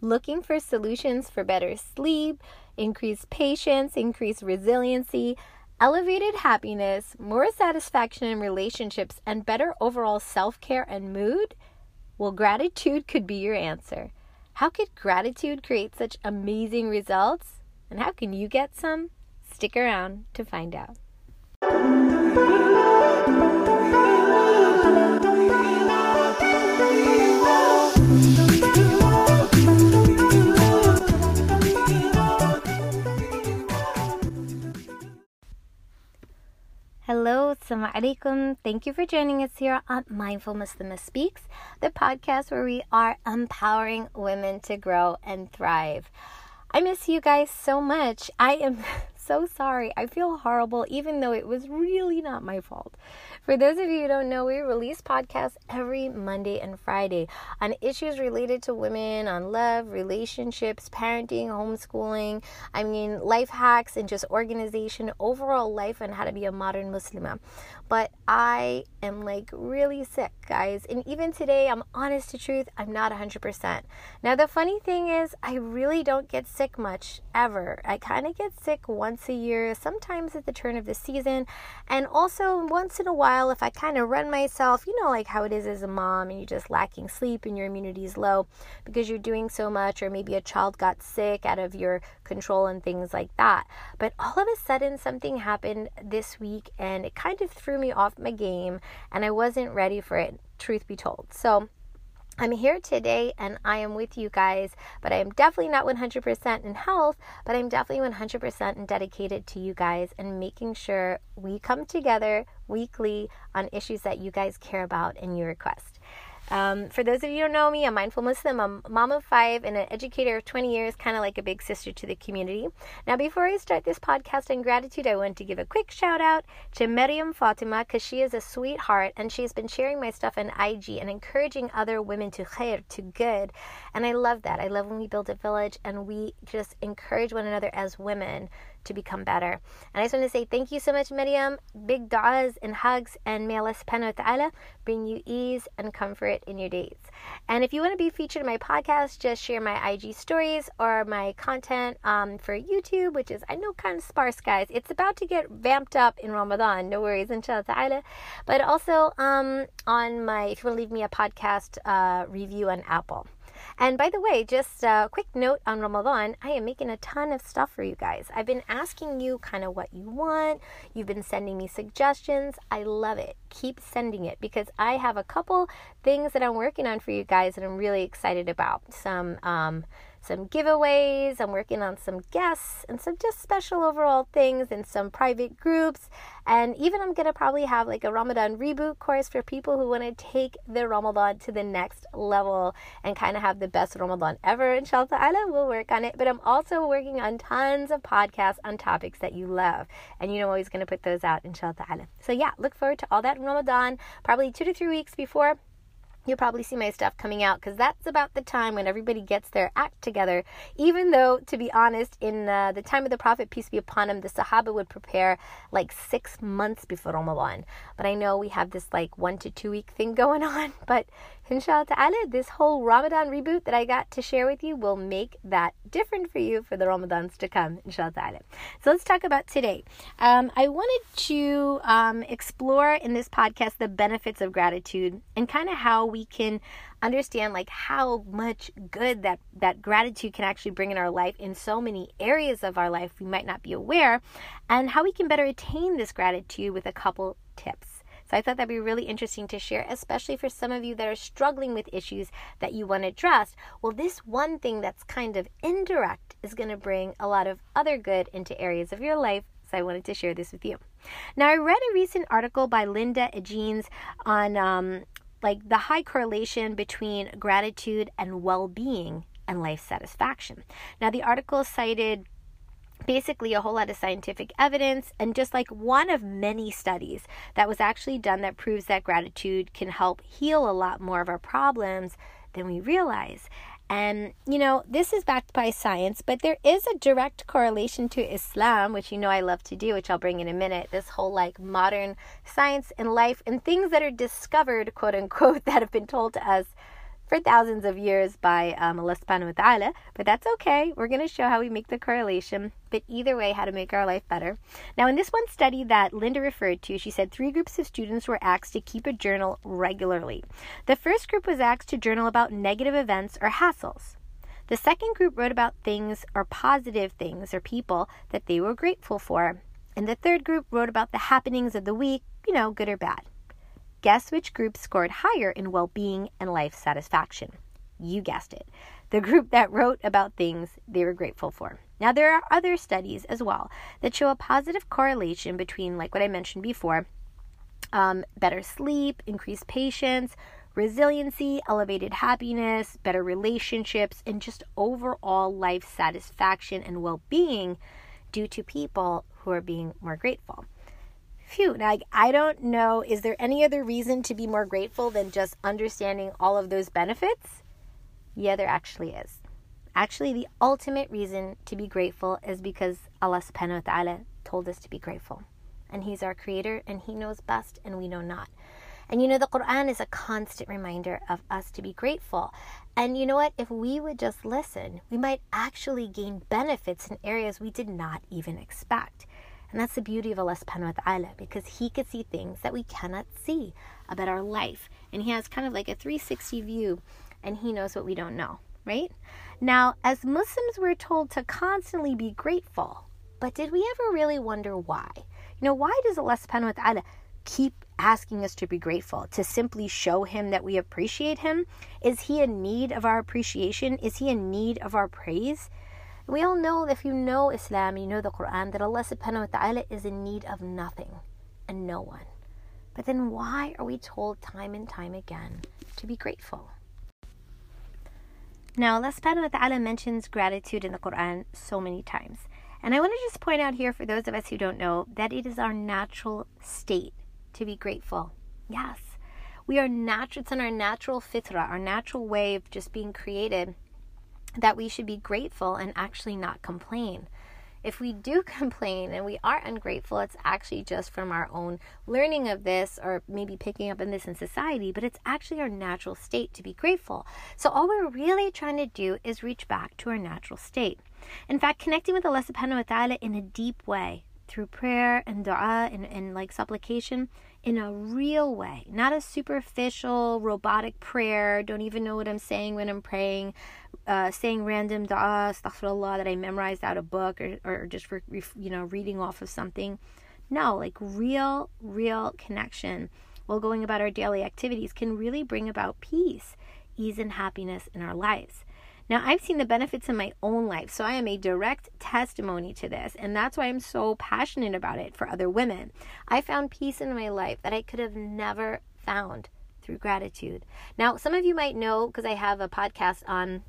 looking for solutions for better sleep, increased patience, increased resiliency, elevated happiness, more satisfaction in relationships, and better overall self care and mood? Well, gratitude could be your answer. How could gratitude create such amazing results? And how can you get some? Stick around to find out. Assalamu alaikum. Thank you for joining us here on Mindful Muslimah Speaks, the podcast where we are empowering women to grow and thrive. I miss you guys so much. I am so sorry. I feel horrible, even though it was really not my fault. For those of you who don't know, we release podcasts every Monday and Friday on issues related to women, on love, relationships, parenting, homeschooling. I mean, life hacks and just organization, overall life, and how to be a modern Muslimah. But I am like really sick, guys. And even today, I'm honest to truth, I'm not 100%. Now, the funny thing is, I really don't get sick much ever. I kind of get sick once a year, sometimes at the turn of the season, and also once in a while if I kind of run myself, you know, like how it is as a mom and you're just lacking sleep and your immunity is low because you're doing so much, or maybe a child got sick out of your control and things like that. But all of a sudden, something happened this week and it kind of threw me off my game and I wasn't ready for it, truth be told. So, I'm here today and I am with you guys, but I am definitely not 100% in health, but I'm definitely 100% and dedicated to you guys and making sure we come together weekly on issues that you guys care about and you request. Um, for those of you who don't know me, I'm Mindful Muslim. I'm a mom of five and an educator of 20 years, kind of like a big sister to the community. Now, before I start this podcast in gratitude, I want to give a quick shout out to Miriam Fatima because she is a sweetheart and she's been sharing my stuff on IG and encouraging other women to khair, to good. And I love that. I love when we build a village and we just encourage one another as women to become better. And I just want to say thank you so much, Miriam. Big du'as and hugs, and may Allah subhanahu wa ta'ala bring you ease and comfort in your days. And if you want to be featured in my podcast, just share my IG stories or my content um, for YouTube, which is, I know, kind of sparse, guys. It's about to get vamped up in Ramadan. No worries, inshallah ta'ala. But also um, on my, if you want to leave me a podcast uh, review on Apple. And by the way, just a quick note on Ramadan, I am making a ton of stuff for you guys. I've been asking you kind of what you want. You've been sending me suggestions. I love it. Keep sending it because I have a couple things that I'm working on for you guys that I'm really excited about. Some um, some giveaways. I'm working on some guests and some just special overall things in some private groups. And even I'm going to probably have like a Ramadan reboot course for people who want to take their Ramadan to the next level and kind of have the best Ramadan ever. Inshallah we'll work on it. But I'm also working on tons of podcasts on topics that you love. And you know, I'm always going to put those out, inshallah. So yeah, look forward to all that Ramadan, probably two to three weeks before you'll probably see my stuff coming out because that's about the time when everybody gets their act together. Even though, to be honest, in uh, the time of the Prophet, peace be upon him, the Sahaba would prepare like six months before Ramadan. But I know we have this like one to two week thing going on. But inshallah ta'ala, this whole Ramadan reboot that I got to share with you will make that different for you for the Ramadans to come, inshallah ta'ala. So let's talk about today. Um, I wanted to um, explore in this podcast the benefits of gratitude and kind of how we can understand like how much good that that gratitude can actually bring in our life in so many areas of our life we might not be aware and how we can better attain this gratitude with a couple tips so I thought that'd be really interesting to share, especially for some of you that are struggling with issues that you want addressed. Well, this one thing that's kind of indirect is going to bring a lot of other good into areas of your life. So I wanted to share this with you. Now, I read a recent article by Linda Agnes on um, like the high correlation between gratitude and well-being and life satisfaction. Now, the article cited basically a whole lot of scientific evidence and just like one of many studies that was actually done that proves that gratitude can help heal a lot more of our problems than we realize. And, you know, this is backed by science, but there is a direct correlation to Islam, which you know I love to do, which I'll bring in a minute. This whole like modern science and life and things that are discovered, quote unquote, that have been told to us for thousands of years by um, Allah subhanahu wa ta'ala, but that's okay. We're going to show how we make the correlation, but either way, how to make our life better. Now, in this one study that Linda referred to, she said three groups of students were asked to keep a journal regularly. The first group was asked to journal about negative events or hassles. The second group wrote about things or positive things or people that they were grateful for. And the third group wrote about the happenings of the week, you know, good or bad. Guess which group scored higher in well being and life satisfaction? You guessed it. The group that wrote about things they were grateful for. Now, there are other studies as well that show a positive correlation between, like what I mentioned before, um, better sleep, increased patience, resiliency, elevated happiness, better relationships, and just overall life satisfaction and well being due to people who are being more grateful. Phew, now I don't know, is there any other reason to be more grateful than just understanding all of those benefits? Yeah, there actually is. Actually, the ultimate reason to be grateful is because Allah subhanahu wa ta'ala told us to be grateful. And He's our creator and He knows best and we know not. And you know, the Quran is a constant reminder of us to be grateful. And you know what? If we would just listen, we might actually gain benefits in areas we did not even expect. And that's the beauty of Allah subhanahu wa because He could see things that we cannot see about our life. And He has kind of like a 360 view and He knows what we don't know, right? Now, as Muslims, we're told to constantly be grateful. But did we ever really wonder why? You know, why does Allah subhanahu wa keep asking us to be grateful, to simply show Him that we appreciate Him? Is He in need of our appreciation? Is He in need of our praise? We all know if you know Islam, you know the Quran, that Allah subhanahu wa ta'ala is in need of nothing and no one. But then why are we told time and time again to be grateful? Now, Allah subhanahu wa ta'ala mentions gratitude in the Quran so many times. And I want to just point out here for those of us who don't know that it is our natural state to be grateful. Yes, we are natural, it's in our natural fitra, our natural way of just being created that we should be grateful and actually not complain. If we do complain and we are ungrateful, it's actually just from our own learning of this or maybe picking up on this in society, but it's actually our natural state to be grateful. So all we're really trying to do is reach back to our natural state. In fact, connecting with Allah subhanahu wa ta'ala in a deep way through prayer and dua and, and like supplication in a real way, not a superficial, robotic prayer. Don't even know what I'm saying when I'm praying, uh, saying random dua, astaghfirullah, that I memorized out a book or, or just for, you know, reading off of something. No, like real, real connection while going about our daily activities can really bring about peace, ease, and happiness in our lives. Now, I've seen the benefits in my own life, so I am a direct testimony to this, and that's why I'm so passionate about it for other women. I found peace in my life that I could have never found through gratitude. Now, some of you might know because I have a podcast on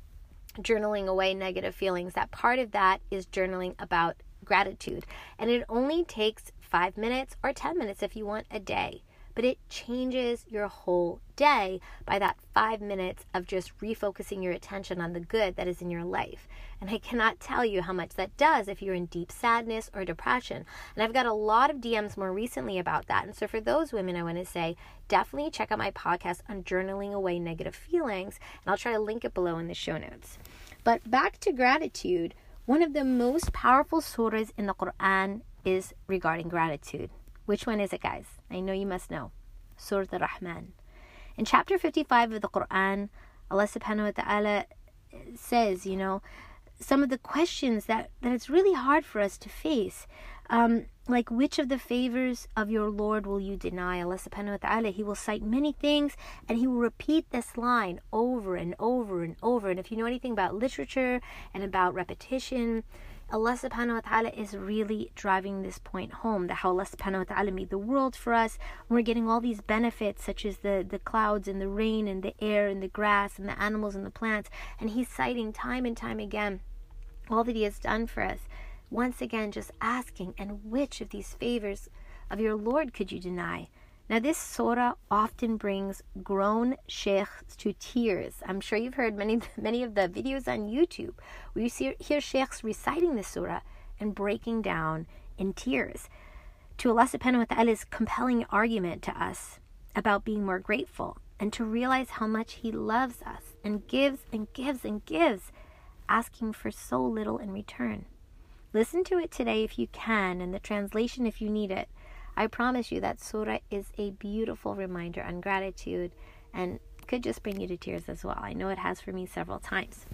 journaling away negative feelings, that part of that is journaling about gratitude. And it only takes five minutes or 10 minutes if you want a day but it changes your whole day by that five minutes of just refocusing your attention on the good that is in your life. And I cannot tell you how much that does if you're in deep sadness or depression. And I've got a lot of DMs more recently about that. And so for those women, I want to say definitely check out my podcast on journaling away negative feelings. And I'll try to link it below in the show notes. But back to gratitude. One of the most powerful surahs in the Quran is regarding gratitude. Which one is it, guys? I know you must know. Surah Ar-Rahman. In chapter 55 of the Quran, Allah subhanahu wa ta'ala says, you know, some of the questions that, that it's really hard for us to face. Um, like which of the favors of your Lord will you deny? Allah subhanahu wa ta'ala, He will cite many things and He will repeat this line over and over and over. And if you know anything about literature and about repetition, Allah subhanahu wa ta'ala is really driving this point home that how Allah subhanahu wa ta'ala made the world for us. We're getting all these benefits such as the, the clouds and the rain and the air and the grass and the animals and the plants. And He's citing time and time again all that He has done for us. Once again, just asking, and which of these favors of your Lord could you deny? Now, this surah often brings grown sheikhs to tears. I'm sure you've heard many, many of the videos on YouTube where you see, hear sheikhs reciting this surah and breaking down in tears. To Allah subhanahu wa ta'ala's compelling argument to us about being more grateful. and to realize how much He loves us and gives and gives and gives, asking for so little in return. Listen to it today if you can, and the translation if you need it. I promise you that surah is a beautiful reminder on gratitude and could just bring you to tears as well. I know it has for me several times.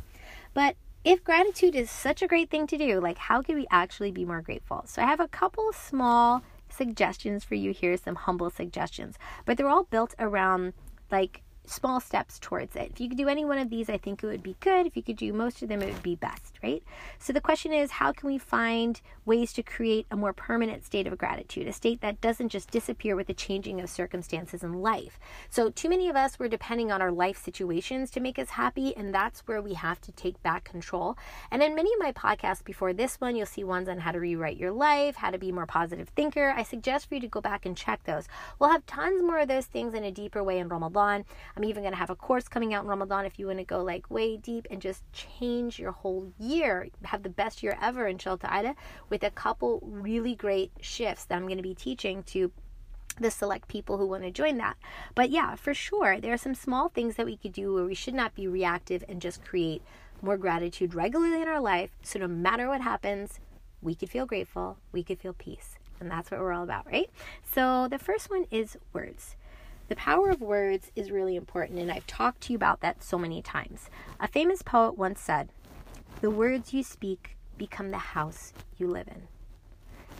But if gratitude is such a great thing to do, like how can we actually be more grateful? So I have a couple small suggestions for you here, some humble suggestions, but they're all built around like small steps towards it. If you could do any one of these, I think it would be good. If you could do most of them, it would be best, right? So the question is how can we find ways to create a more permanent state of gratitude, a state that doesn't just disappear with the changing of circumstances in life? So, too many of us were depending on our life situations to make us happy, and that's where we have to take back control. And in many of my podcasts before this one, you'll see ones on how to rewrite your life, how to be a more positive thinker. I suggest for you to go back and check those. We'll have tons more of those things in a deeper way in Ramadan. I'm even going to have a course coming out in Ramadan if you want to go like way deep and just change your whole year, have the best year ever, in ta'ala, with a couple really great shifts that I'm going to be teaching to the select people who want to join that. But yeah, for sure, there are some small things that we could do where we should not be reactive and just create more gratitude regularly in our life. So no matter what happens, we could feel grateful, we could feel peace. And that's what we're all about, right? So the first one is words. The power of words is really important, and I've talked to you about that so many times. A famous poet once said, The words you speak become the house you live in.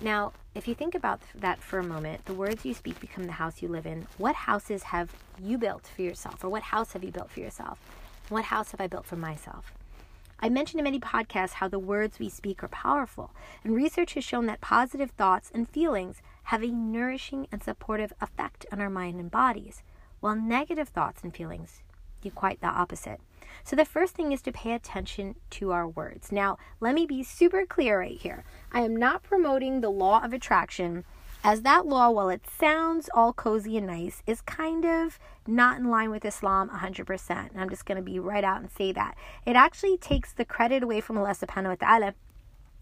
Now, if you think about that for a moment, the words you speak become the house you live in. What houses have you built for yourself, or what house have you built for yourself? What house have I built for myself? I mentioned in many podcasts how the words we speak are powerful, and research has shown that positive thoughts and feelings have a nourishing and supportive effect on our mind and bodies, while negative thoughts and feelings do quite the opposite. So, the first thing is to pay attention to our words. Now, let me be super clear right here. I am not promoting the law of attraction, as that law, while it sounds all cozy and nice, is kind of not in line with Islam 100%. And I'm just going to be right out and say that. It actually takes the credit away from Allah subhanahu wa ta'ala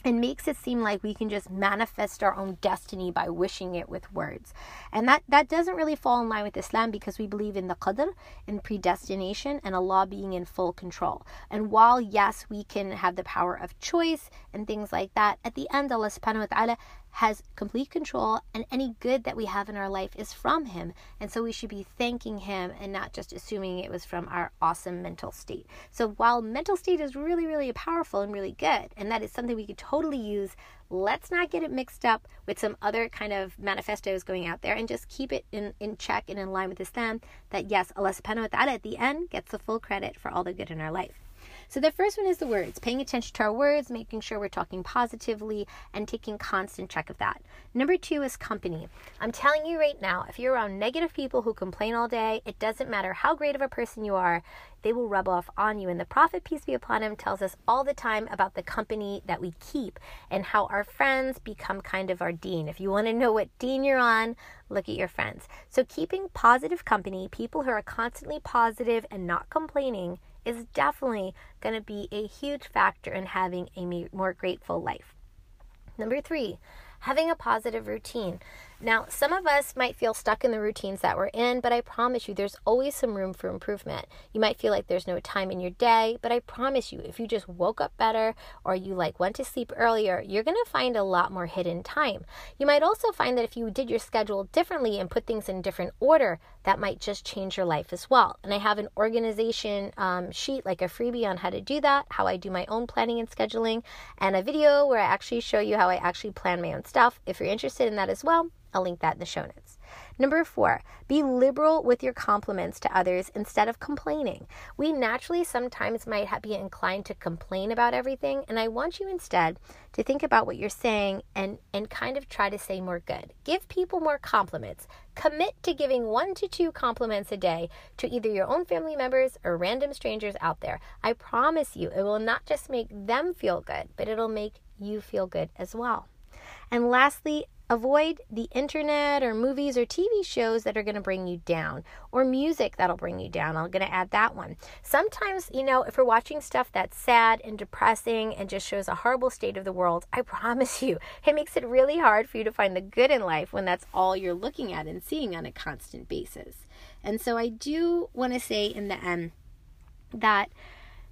and makes it seem like we can just manifest our own destiny by wishing it with words. And that, that doesn't really fall in line with Islam because we believe in the qadr, in predestination, and Allah being in full control. And while, yes, we can have the power of choice and things like that, at the end, Allah subhanahu wa ta'ala has complete control, and any good that we have in our life is from Him. And so we should be thanking Him and not just assuming it was from our awesome mental state. So while mental state is really, really powerful and really good, and that is something we could totally use, let's not get it mixed up with some other kind of manifestos going out there and just keep it in, in check and in line with Islam that yes, Allah subhanahu wa ta'ala at the end gets the full credit for all the good in our life. So the first one is the words, paying attention to our words, making sure we're talking positively, and taking constant check of that. Number two is company. I'm telling you right now, if you're around negative people who complain all day, it doesn't matter how great of a person you are, they will rub off on you. And the Prophet, peace be upon him, tells us all the time about the company that we keep and how our friends become kind of our deen. If you want to know what deen you're on, look at your friends. So, keeping positive company, people who are constantly positive and not complaining, is definitely going to be a huge factor in having a more grateful life. Number three, having a positive routine. Now, some of us might feel stuck in the routines that we're in, but I promise you there's always some room for improvement. You might feel like there's no time in your day, but I promise you if you just woke up better or you like went to sleep earlier, you're going to find a lot more hidden time. You might also find that if you did your schedule differently and put things in different order, that might just change your life as well. And I have an organization um, sheet, like a freebie on how to do that, how I do my own planning and scheduling, and a video where I actually show you how I actually plan my own stuff. If you're interested in that as well, I'll link that in the show notes. Number four, be liberal with your compliments to others instead of complaining. We naturally sometimes might be inclined to complain about everything, and I want you instead to think about what you're saying and, and kind of try to say more good. Give people more compliments. Commit to giving one to two compliments a day to either your own family members or random strangers out there. I promise you, it will not just make them feel good, but it'll make you feel good as well. And lastly, Avoid the internet or movies or TV shows that are going to bring you down or music that'll bring you down. I'm going to add that one. Sometimes, you know, if we're watching stuff that's sad and depressing and just shows a horrible state of the world, I promise you, it makes it really hard for you to find the good in life when that's all you're looking at and seeing on a constant basis. And so I do want to say in the end that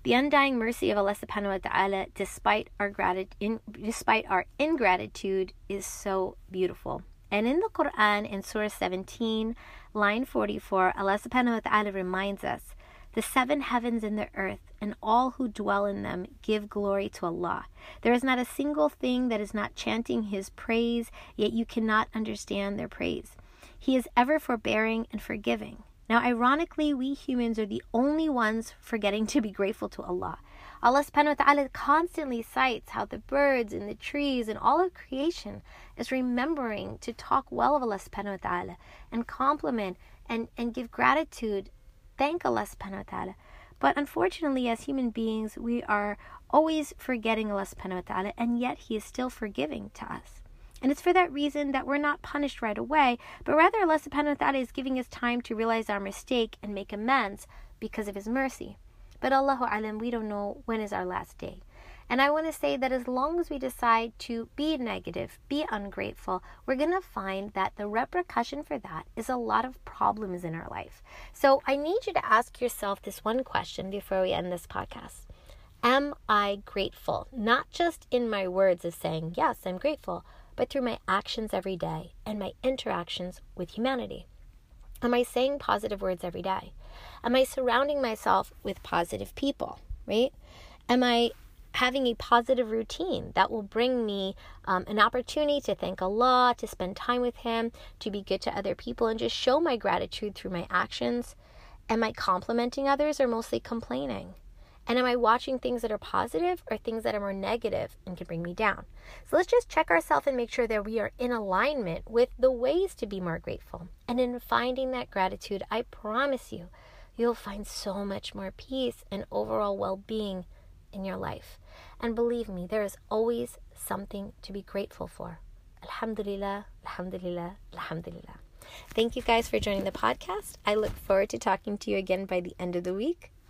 the undying mercy of Allah subhanahu wa ta'ala despite our gratitude in, despite our ingratitude is so beautiful. And in the Quran in Surah 17, line 44, Allah subhanahu wa ta'ala reminds us the seven heavens and the earth and all who dwell in them give glory to Allah. There is not a single thing that is not chanting His praise, yet you cannot understand their praise. He is ever forbearing and forgiving. Now, ironically, we humans are the only ones forgetting to be grateful to Allah. Allah subhanahu wa ta'ala constantly cites how the birds and the trees and all of creation is remembering to talk well of Allah subhanahu wa ta'ala and compliment and, and give gratitude, thank Allah subhanahu wa ta'ala. But unfortunately, as human beings, we are always forgetting Allah subhanahu wa ta'ala, and yet He is still forgiving to us. And it's for that reason that we're not punished right away, but rather Allah subhanahu wa ta'ala is giving us time to realize our mistake and make amends because of His mercy. But Allahu Alam, we don't know when is our last day. And I want to say that as long as we decide to be negative, be ungrateful, we're going to find that the repercussion for that is a lot of problems in our life. So I need you to ask yourself this one question before we end this podcast. Am I grateful? Not just in my words of saying, yes, I'm grateful, but through my actions every day and my interactions with humanity. Am I saying positive words every day? Am I surrounding myself with positive people, right? Am I having a positive routine that will bring me um, an opportunity to thank Allah, to spend time with Him, to be good to other people, and just show my gratitude through my actions? Am I complimenting others or mostly complaining? And am I watching things that are positive or things that are more negative and can bring me down? So let's just check ourselves and make sure that we are in alignment with the ways to be more grateful. And in finding that gratitude, I promise you, you'll find so much more peace and overall well being in your life. And believe me, there is always something to be grateful for. Alhamdulillah, Alhamdulillah, Alhamdulillah. Thank you guys for joining the podcast. I look forward to talking to you again by the end of the week.